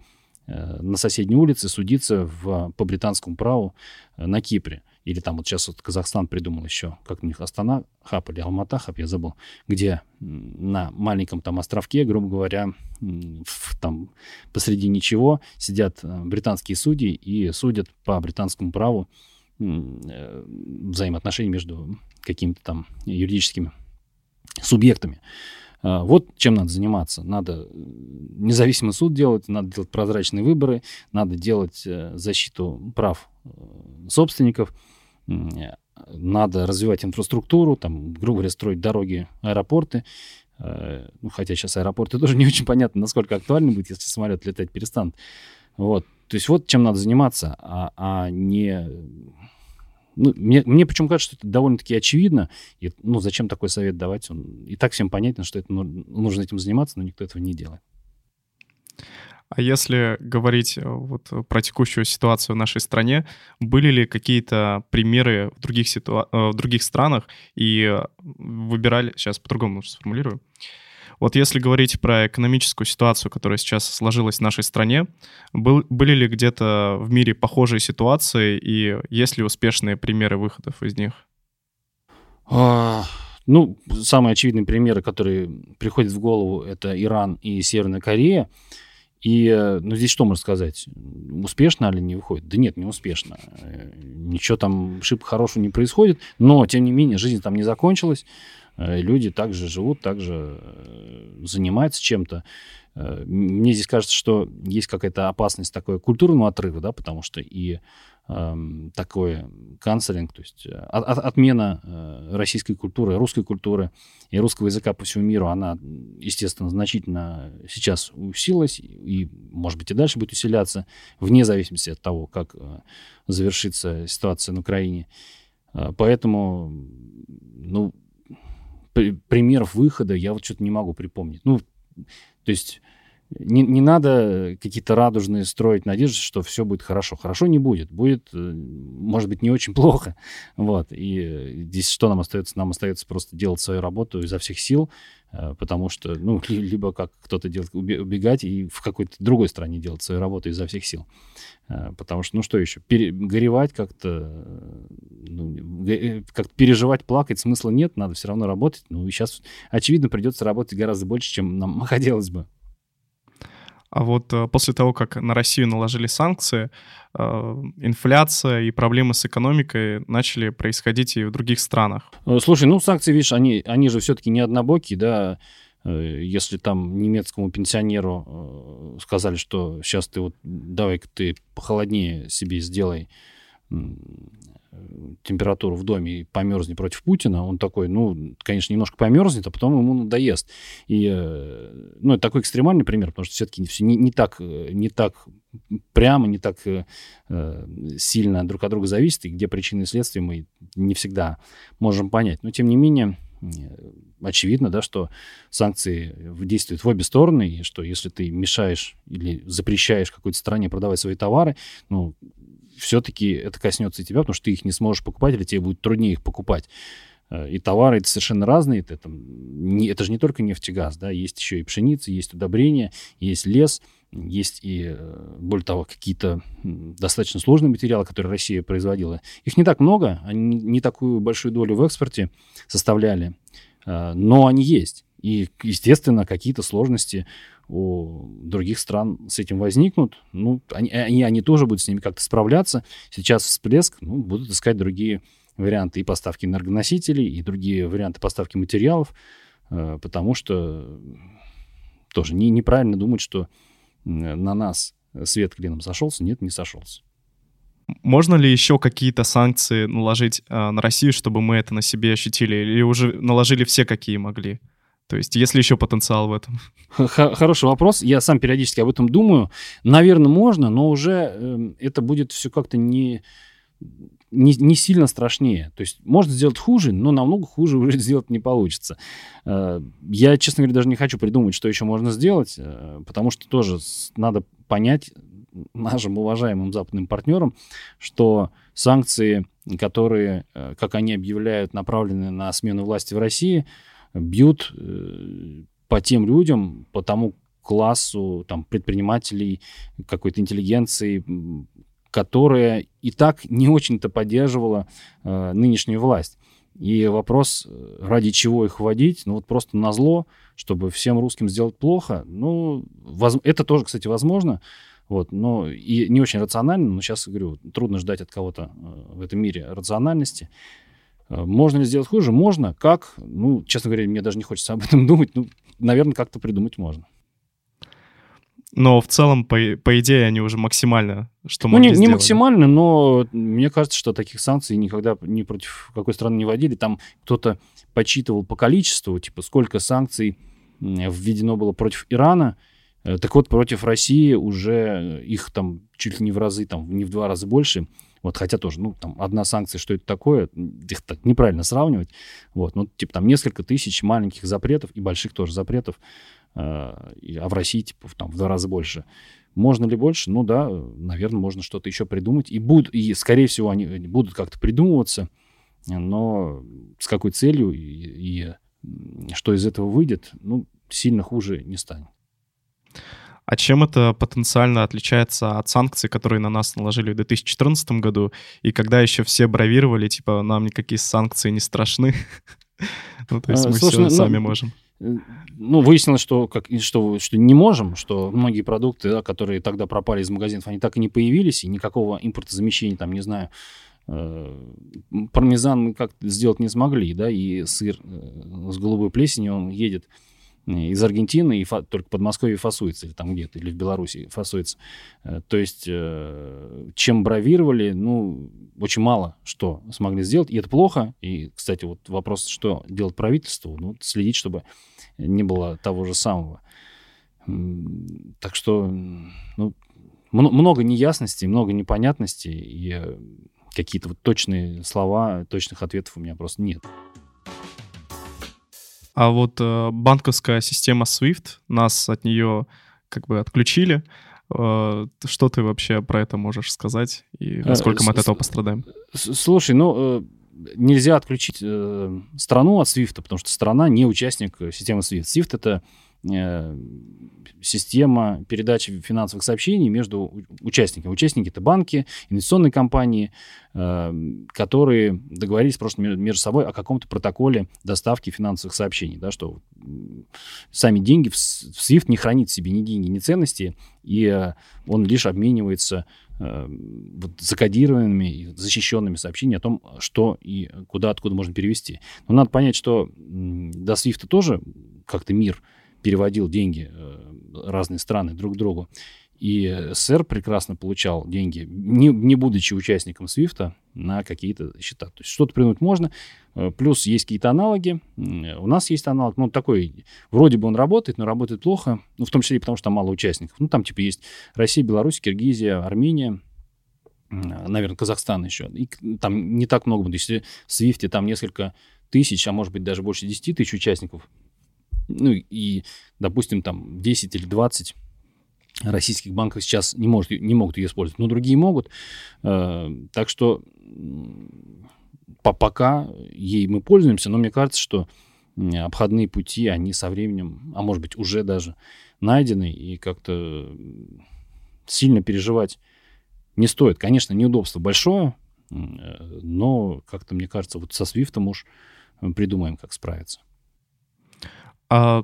э, на соседней улице судиться в, по британскому праву э, на Кипре. Или там вот сейчас вот Казахстан придумал еще, как у них Астана Хаб или Алмата Хаб, я забыл, где на маленьком там островке, грубо говоря, в, там посреди ничего сидят э, британские судьи и судят по британскому праву э, взаимоотношений между какими-то там юридическими субъектами. А, вот чем надо заниматься. Надо независимый суд делать, надо делать прозрачные выборы, надо делать э, защиту прав собственников, надо развивать инфраструктуру, там, грубо говоря, строить дороги, аэропорты. Э, ну, хотя сейчас аэропорты тоже не очень понятно, насколько актуальны будет, если самолет летать перестанет. Вот. То есть вот чем надо заниматься, а, а не... Ну, мне, мне почему кажется, что это довольно-таки очевидно. И, ну, зачем такой совет давать? Он, и так всем понятно, что это, ну, нужно этим заниматься, но никто этого не делает. А если говорить э, вот про текущую ситуацию в нашей стране, были ли какие-то примеры в других, ситуа... Э, в других странах и выбирали... Сейчас по-другому сформулирую. Вот если говорить про экономическую ситуацию, которая сейчас сложилась в нашей стране, был, были ли где-то в мире похожие ситуации и есть ли успешные примеры выходов из них? А, ну, самые очевидные примеры, которые приходят в голову, это Иран и Северная Корея. И, э, ну, здесь что можно сказать? Успешно или не выходит? Да нет, не успешно. Э, ничего там шибко хорошего не происходит, но, тем не менее, жизнь там не закончилась. Э, люди также живут, также занимаются чем-то. Мне здесь кажется, что есть какая-то опасность такой культурного отрыва, да, потому что и Эм, такой канцелинг, то есть э, от, отмена э, российской культуры, русской культуры и русского языка по всему миру, она, естественно, значительно сейчас усилилась и, может быть, и дальше будет усиляться, вне зависимости от того, как э, завершится ситуация на Украине. Поэтому, ну, примеров выхода я вот что-то не могу припомнить. Ну, то есть не, не надо какие-то радужные строить надежды, что все будет хорошо. Хорошо не будет. Будет, может быть, не очень плохо. Вот. И здесь что нам остается? Нам остается просто делать свою работу изо всех сил, Э, потому что, ну, либо как кто-то делает, убегать и в какой-то другой стране делать свою работу изо всех сил. Э, потому что, ну, что еще, Пере, горевать как-то, ну, э, как переживать, плакать смысла нет, надо все равно работать. Ну, и сейчас, очевидно, придется работать гораздо больше, чем нам хотелось бы. А вот э, после того, как на Россию наложили санкции, э, инфляция и проблемы с экономикой начали происходить и в других странах. Э, слушай, ну санкции, видишь, они, они же все-таки не однобокие, да, если там немецкому пенсионеру сказали, что сейчас ты вот давай-ка ты похолоднее себе сделай температуру в доме и померзнет против Путина, он такой, ну, конечно, немножко померзнет, а потом ему надоест. И, э, ну, это такой экстремальный пример, потому что все-таки все не, не, так, э, не так прямо, не так э, сильно друг от друга зависит, и где причины и следствия мы не всегда можем понять. Но, тем не менее, очевидно, да, что санкции действуют в обе стороны, и что если ты мешаешь или запрещаешь какой-то стране продавать свои товары, ну, все-таки это коснется и тебя, потому что ты их не сможешь покупать, или тебе будет труднее их покупать. Э, и товары это совершенно разные. Это, там, не, это же не только нефть и газ, да, есть еще и пшеница, есть удобрения, есть лес, есть и, э, более того, какие-то достаточно сложные материалы, которые Россия производила. Их не так много, они не такую большую долю в экспорте составляли, э, но они есть. И, естественно, какие-то сложности у других стран с этим возникнут. Ну, они, они, они тоже будут с ними как-то справляться. Сейчас всплеск, ну, будут искать другие варианты и поставки энергоносителей, и другие варианты поставки материалов, э, потому что тоже не, неправильно думать, что на нас свет клином сошелся. Нет, не сошелся. Можно ли еще какие-то санкции наложить э, на Россию, чтобы мы это на себе ощутили? Или уже наложили все, какие могли? То есть, есть ли еще потенциал в этом? Хороший вопрос. Я сам периодически об этом думаю. Наверное, можно, но уже э, это будет все как-то не, не, не сильно страшнее. То есть, можно сделать хуже, но намного хуже уже сделать не получится. Э, я, честно говоря, даже не хочу придумать, что еще можно сделать, э, потому что тоже надо понять нашим уважаемым западным партнерам, что санкции, которые, э, как они объявляют, направлены на смену власти в России – бьют э, по тем людям, по тому классу там, предпринимателей, какой-то интеллигенции, которая и так не очень-то поддерживала э, нынешнюю власть. И вопрос, э, ради чего их вводить, ну вот просто на зло, чтобы всем русским сделать плохо, ну, воз... это тоже, кстати, возможно, вот, но и не очень рационально, но сейчас, говорю, трудно ждать от кого-то э, в этом мире рациональности. Э, можно ли сделать хуже? Можно. Как? Ну, честно говоря, мне даже не хочется об этом думать. Ну, наверное, как-то придумать можно. Но в целом, по, по идее, они уже максимально, что ну, могли не, не максимально, но мне кажется, что таких санкций никогда ни против какой страны не вводили. Там кто-то подсчитывал по количеству, типа, сколько санкций введено было против Ирана. Э, так вот, против России уже их там чуть ли не в разы, там, не в два раза больше. Вот, хотя тоже, ну, там, одна санкция, что это такое, их так неправильно сравнивать. Вот, ну, типа, там несколько тысяч маленьких запретов и больших тоже запретов, э, а в России, типа, там, в два раза больше. Можно ли больше? Ну, да, наверное, можно что-то еще придумать. И, будут, и скорее всего, они будут как-то придумываться, но с какой целью и, и что из этого выйдет, ну, сильно хуже не станет. А чем это потенциально отличается от санкций, которые на нас наложили в 2014 году, и когда еще все бравировали, типа, нам никакие санкции не страшны? Ну, то есть мы все ну, сами можем. Э, ну, выяснилось, что, как, что, что не можем, что многие продукты, да, которые тогда пропали из магазинов, они так и не появились, и никакого импортозамещения, там, не знаю, э, пармезан мы как сделать не смогли, да, и сыр э, с голубой плесенью, он едет из Аргентины и фа- только Подмосковье фасуется, или там где-то, или в Беларуси фасуется. Э, то есть, э, чем бравировали, ну, очень мало что смогли сделать, и это плохо. И, кстати, вот вопрос, что делать правительству, ну, следить, чтобы не было того же самого. Так что, ну, много неясностей, много непонятностей, и э, какие-то вот точные слова, точных ответов у меня просто нет. А вот э, банковская система SWIFT, нас от нее как бы отключили. Э, что ты вообще про это можешь сказать и насколько мы от этого пострадаем? Слушай, ну нельзя отключить страну от SWIFT, потому что страна не участник системы SWIFT. SWIFT это Э, система передачи финансовых сообщений между участниками. Участники это банки, инвестиционные компании, э, которые договорились просто между собой о каком-то протоколе доставки финансовых сообщений, да, что сами деньги в SWIFT не хранит в себе ни деньги, ни ценности, и э, он лишь обменивается вот, закодированными защищенными сообщениями о том, что и куда, откуда можно перевести. Но надо понять, что до SWIFT тоже как-то мир переводил деньги э, разные страны друг другу. И СССР прекрасно получал деньги, не, не будучи участником СВИФТа, на какие-то счета. То есть что-то придумать можно. Э, плюс есть какие-то аналоги. У нас есть аналог, ну, такой, вроде бы он работает, но работает плохо. Ну, в том числе и потому, что там мало участников. Ну, там, типа, есть Россия, Беларусь, Киргизия, Армения, наверное, Казахстан еще. И там не так много. Если в Свифте там несколько тысяч, а может быть даже больше 10 тысяч участников, ну и, допустим, там 10 или 20 российских банков сейчас не, может, не могут ее использовать, но другие могут. Э, так что по пока ей мы пользуемся, но мне кажется, что обходные пути, они со временем, а может быть уже даже найдены, и как-то сильно переживать не стоит. Конечно, неудобство большое, э, но как-то, мне кажется, вот со Свифтом уж придумаем, как справиться. А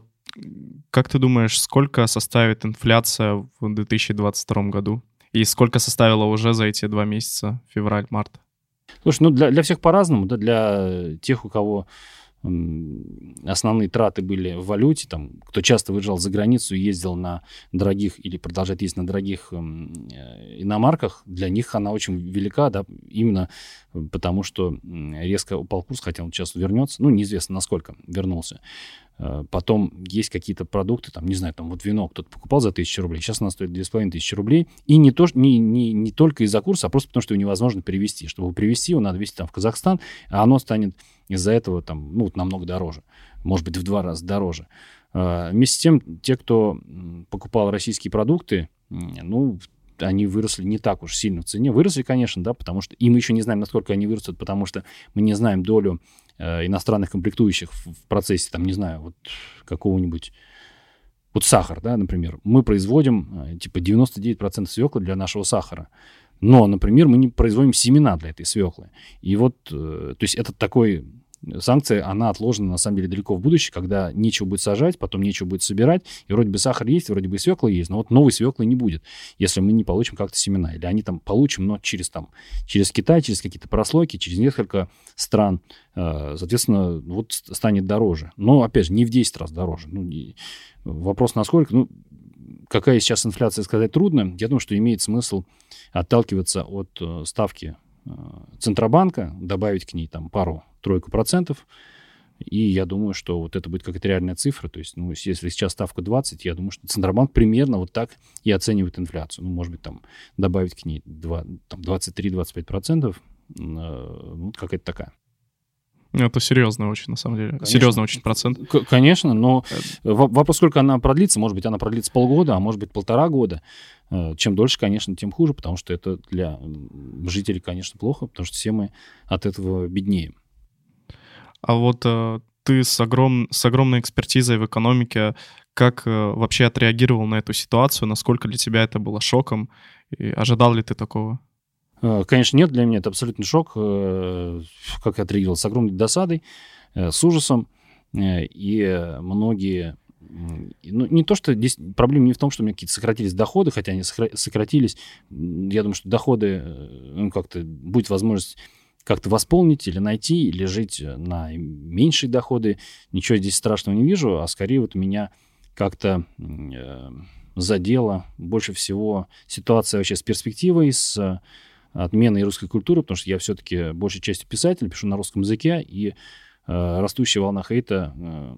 как ты думаешь, сколько составит инфляция в 2022 году? И сколько составила уже за эти два месяца, февраль-март? Слушай, ну для, для всех по-разному, да, для тех, у кого основные траты были в валюте, там, кто часто выезжал за границу ездил на дорогих или продолжает ездить на дорогих э, иномарках, для них она очень велика, да, именно потому что резко упал курс, хотя он сейчас вернется, ну, неизвестно, насколько вернулся. Э, потом есть какие-то продукты, там, не знаю, там вот вино кто-то покупал за тысячу рублей, сейчас она стоит 2500 рублей. И не, то, не, не, не только из-за курса, а просто потому, что его невозможно перевести. Чтобы привезти его, надо везти там в Казахстан, а оно станет из-за этого там, ну, намного дороже. Может быть, в два раза дороже. Э, вместе с тем, те, кто покупал российские продукты, ну, они выросли не так уж сильно в цене. Выросли, конечно, да, потому что... И мы еще не знаем, насколько они вырастут, потому что мы не знаем долю иностранных комплектующих в, в процессе, там, не знаю, вот какого-нибудь... Вот сахар, да, например. Мы производим, э, типа, 99% свеклы для нашего сахара. Но, например, мы не производим семена для этой свеклы. И вот, э, то есть это такой санкция, она отложена, на самом деле, далеко в будущее, когда нечего будет сажать, потом нечего будет собирать, и вроде бы сахар есть, вроде бы и свекла есть, но вот новой свеклы не будет, если мы не получим как-то семена. Или они там получим, но через, там, через Китай, через какие-то прослойки, через несколько стран, э, соответственно, вот станет дороже. Но, опять же, не в 10 раз дороже. Ну, вопрос насколько, ну, какая сейчас инфляция, сказать трудно. Я думаю, что имеет смысл отталкиваться от э, ставки Центробанка, добавить к ней там пару тройку процентов. И я думаю, что вот это будет какая-то реальная цифра. То есть, ну, если сейчас ставка 20, я думаю, что Центробанк примерно вот так и оценивает инфляцию. Ну, может быть, там добавить к ней 2, там 23-25 процентов. Э, ну, какая-то такая. Это серьезно очень, на самом деле. Конечно. Серьезно очень процент. К- конечно, но э, вопрос, сколько она продлится. Может быть, она продлится полгода, а может быть, полтора года. Э, чем дольше, конечно, тем хуже, потому что это для жителей, конечно, плохо, потому что все мы от этого беднеем. А вот э, ты с, огром... с огромной экспертизой в экономике, как э, вообще отреагировал на эту ситуацию? Насколько для тебя это было шоком? И ожидал ли ты такого? Э, конечно, нет. Для меня это абсолютный шок. Э, как я отреагировал? С огромной досадой, э, с ужасом. И многие ну, не то, что здесь проблема не в том, что у меня какие-то сократились доходы, хотя они сократились. Я думаю, что доходы, ну, как-то будет возможность как-то восполнить или найти, или жить на меньшие доходы. Ничего здесь страшного не вижу, а скорее вот меня как-то задело больше всего ситуация вообще с перспективой, с отменой русской культуры, потому что я все-таки большей частью писатель, пишу на русском языке, и э, растущая волна хейта э,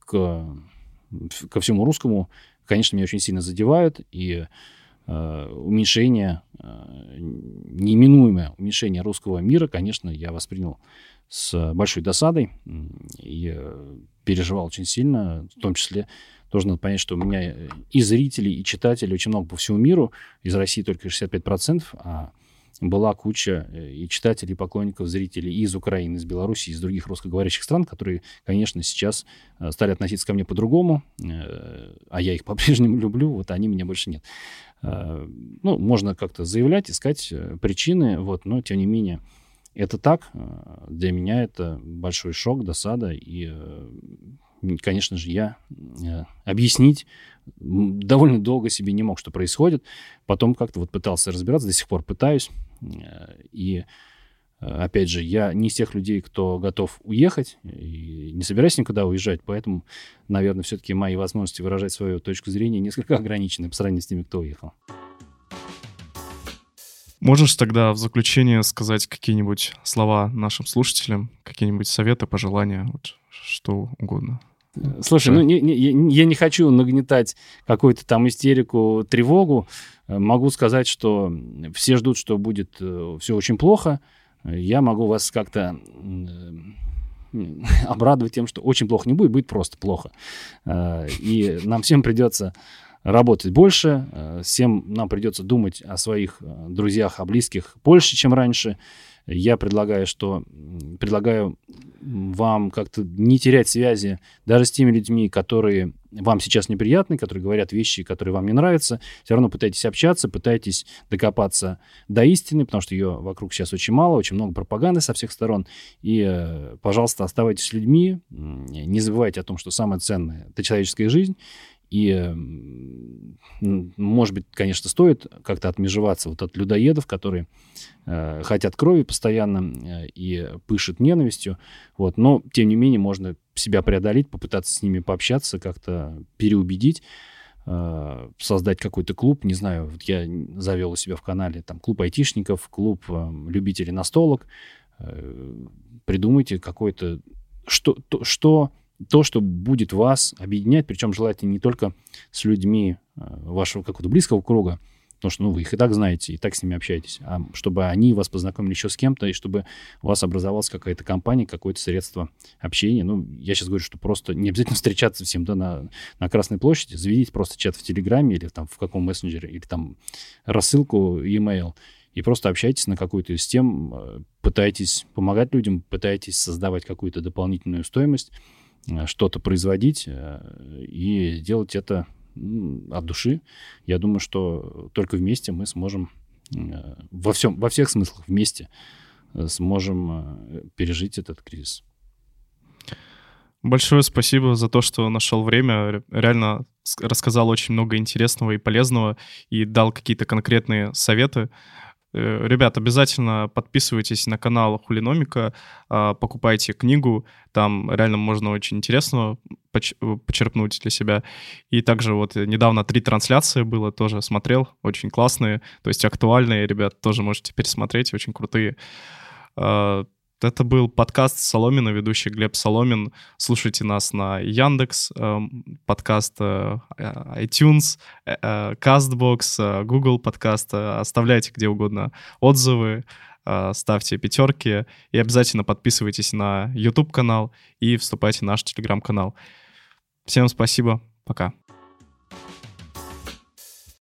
к, ко всему русскому, конечно, меня очень сильно задевают, и уменьшение, неименуемое уменьшение русского мира, конечно, я воспринял с большой досадой и переживал очень сильно, в том числе тоже надо понять, что у меня и зрителей, и читателей очень много по всему миру, из России только 65%, а была куча э, и читателей, и поклонников, зрителей из Украины, из Беларуси, из других русскоговорящих стран, которые, конечно, сейчас э, стали относиться ко мне по-другому, э, а я их по-прежнему люблю, вот они меня больше нет. Ну, можно как-то заявлять, искать причины, вот, но, тем не менее, это так. Для меня это большой шок, досада, и, конечно же, я объяснить довольно долго себе не мог, что происходит. Потом как-то вот пытался разбираться, до сих пор пытаюсь. Э, и э, опять же, я не из тех людей, кто готов уехать, и не собираюсь никуда уезжать, поэтому, наверное, все-таки мои возможности выражать свою точку зрения несколько ограничены по сравнению с теми, кто уехал. Можешь тогда в заключение сказать какие-нибудь слова нашим слушателям, какие-нибудь советы, пожелания, вот что угодно? Слушай, ну не, не, я не хочу нагнетать какую-то там истерику, тревогу. Могу сказать, что все ждут, что будет э, все очень плохо. Я могу вас как-то обрадовать тем, что очень плохо не будет, будет просто плохо. Э, и нам всем придется работать больше, э, всем нам придется думать о своих друзьях, о близких больше, чем раньше. Я предлагаю, что предлагаю вам как-то не терять связи даже с теми людьми, которые вам сейчас неприятны, которые говорят вещи, которые вам не нравятся. Все равно пытайтесь общаться, пытайтесь докопаться до истины, потому что ее вокруг сейчас очень мало, очень много пропаганды со всех сторон. И, э, пожалуйста, оставайтесь с людьми, не забывайте о том, что самое ценное — это человеческая жизнь, и, может быть, конечно, стоит как-то отмежеваться вот от людоедов, которые э, хотят крови постоянно э, и пышут ненавистью. Вот. Но, тем не менее, можно себя преодолеть, попытаться с ними пообщаться, как-то переубедить э, создать какой-то клуб, не знаю, вот я завел у себя в канале там клуб айтишников, клуб э, любителей настолок, э, придумайте какой-то, что, то, что то, что будет вас объединять, причем желательно не только с людьми э, вашего какого-то близкого круга, потому что ну, вы их и так знаете, и так с ними общаетесь, а чтобы они вас познакомили еще с кем-то, и чтобы у вас образовалась какая-то компания, какое-то средство общения. Ну, я сейчас говорю, что просто не обязательно встречаться всем да, на, на Красной площади, заведите просто чат в Телеграме или там в каком мессенджере, или там рассылку, e-mail, и просто общайтесь на какую-то из тем, э, пытайтесь помогать людям, пытайтесь создавать какую-то дополнительную стоимость, что-то производить э, и делать это от души. Я думаю, что только вместе мы сможем э, во всем, во всех смыслах вместе сможем пережить этот кризис. Большое спасибо за то, что нашел время. Реально рассказал очень много интересного и полезного и дал какие-то конкретные советы. Э, ребят, обязательно подписывайтесь на канал Хулиномика, а, покупайте книгу, там реально можно очень интересного почерпнуть для себя. И также вот недавно три трансляции было, тоже смотрел, очень классные, то есть актуальные, ребят, тоже можете пересмотреть, очень крутые. Это был подкаст Соломина, ведущий Глеб Соломин. Слушайте нас на Яндекс, эм, подкаст э, iTunes, э, Castbox, э, Google подкаст. Оставляйте где угодно отзывы, ставьте пятерки и обязательно подписывайтесь на YouTube канал и вступайте в наш телеграм канал. Всем спасибо, пока.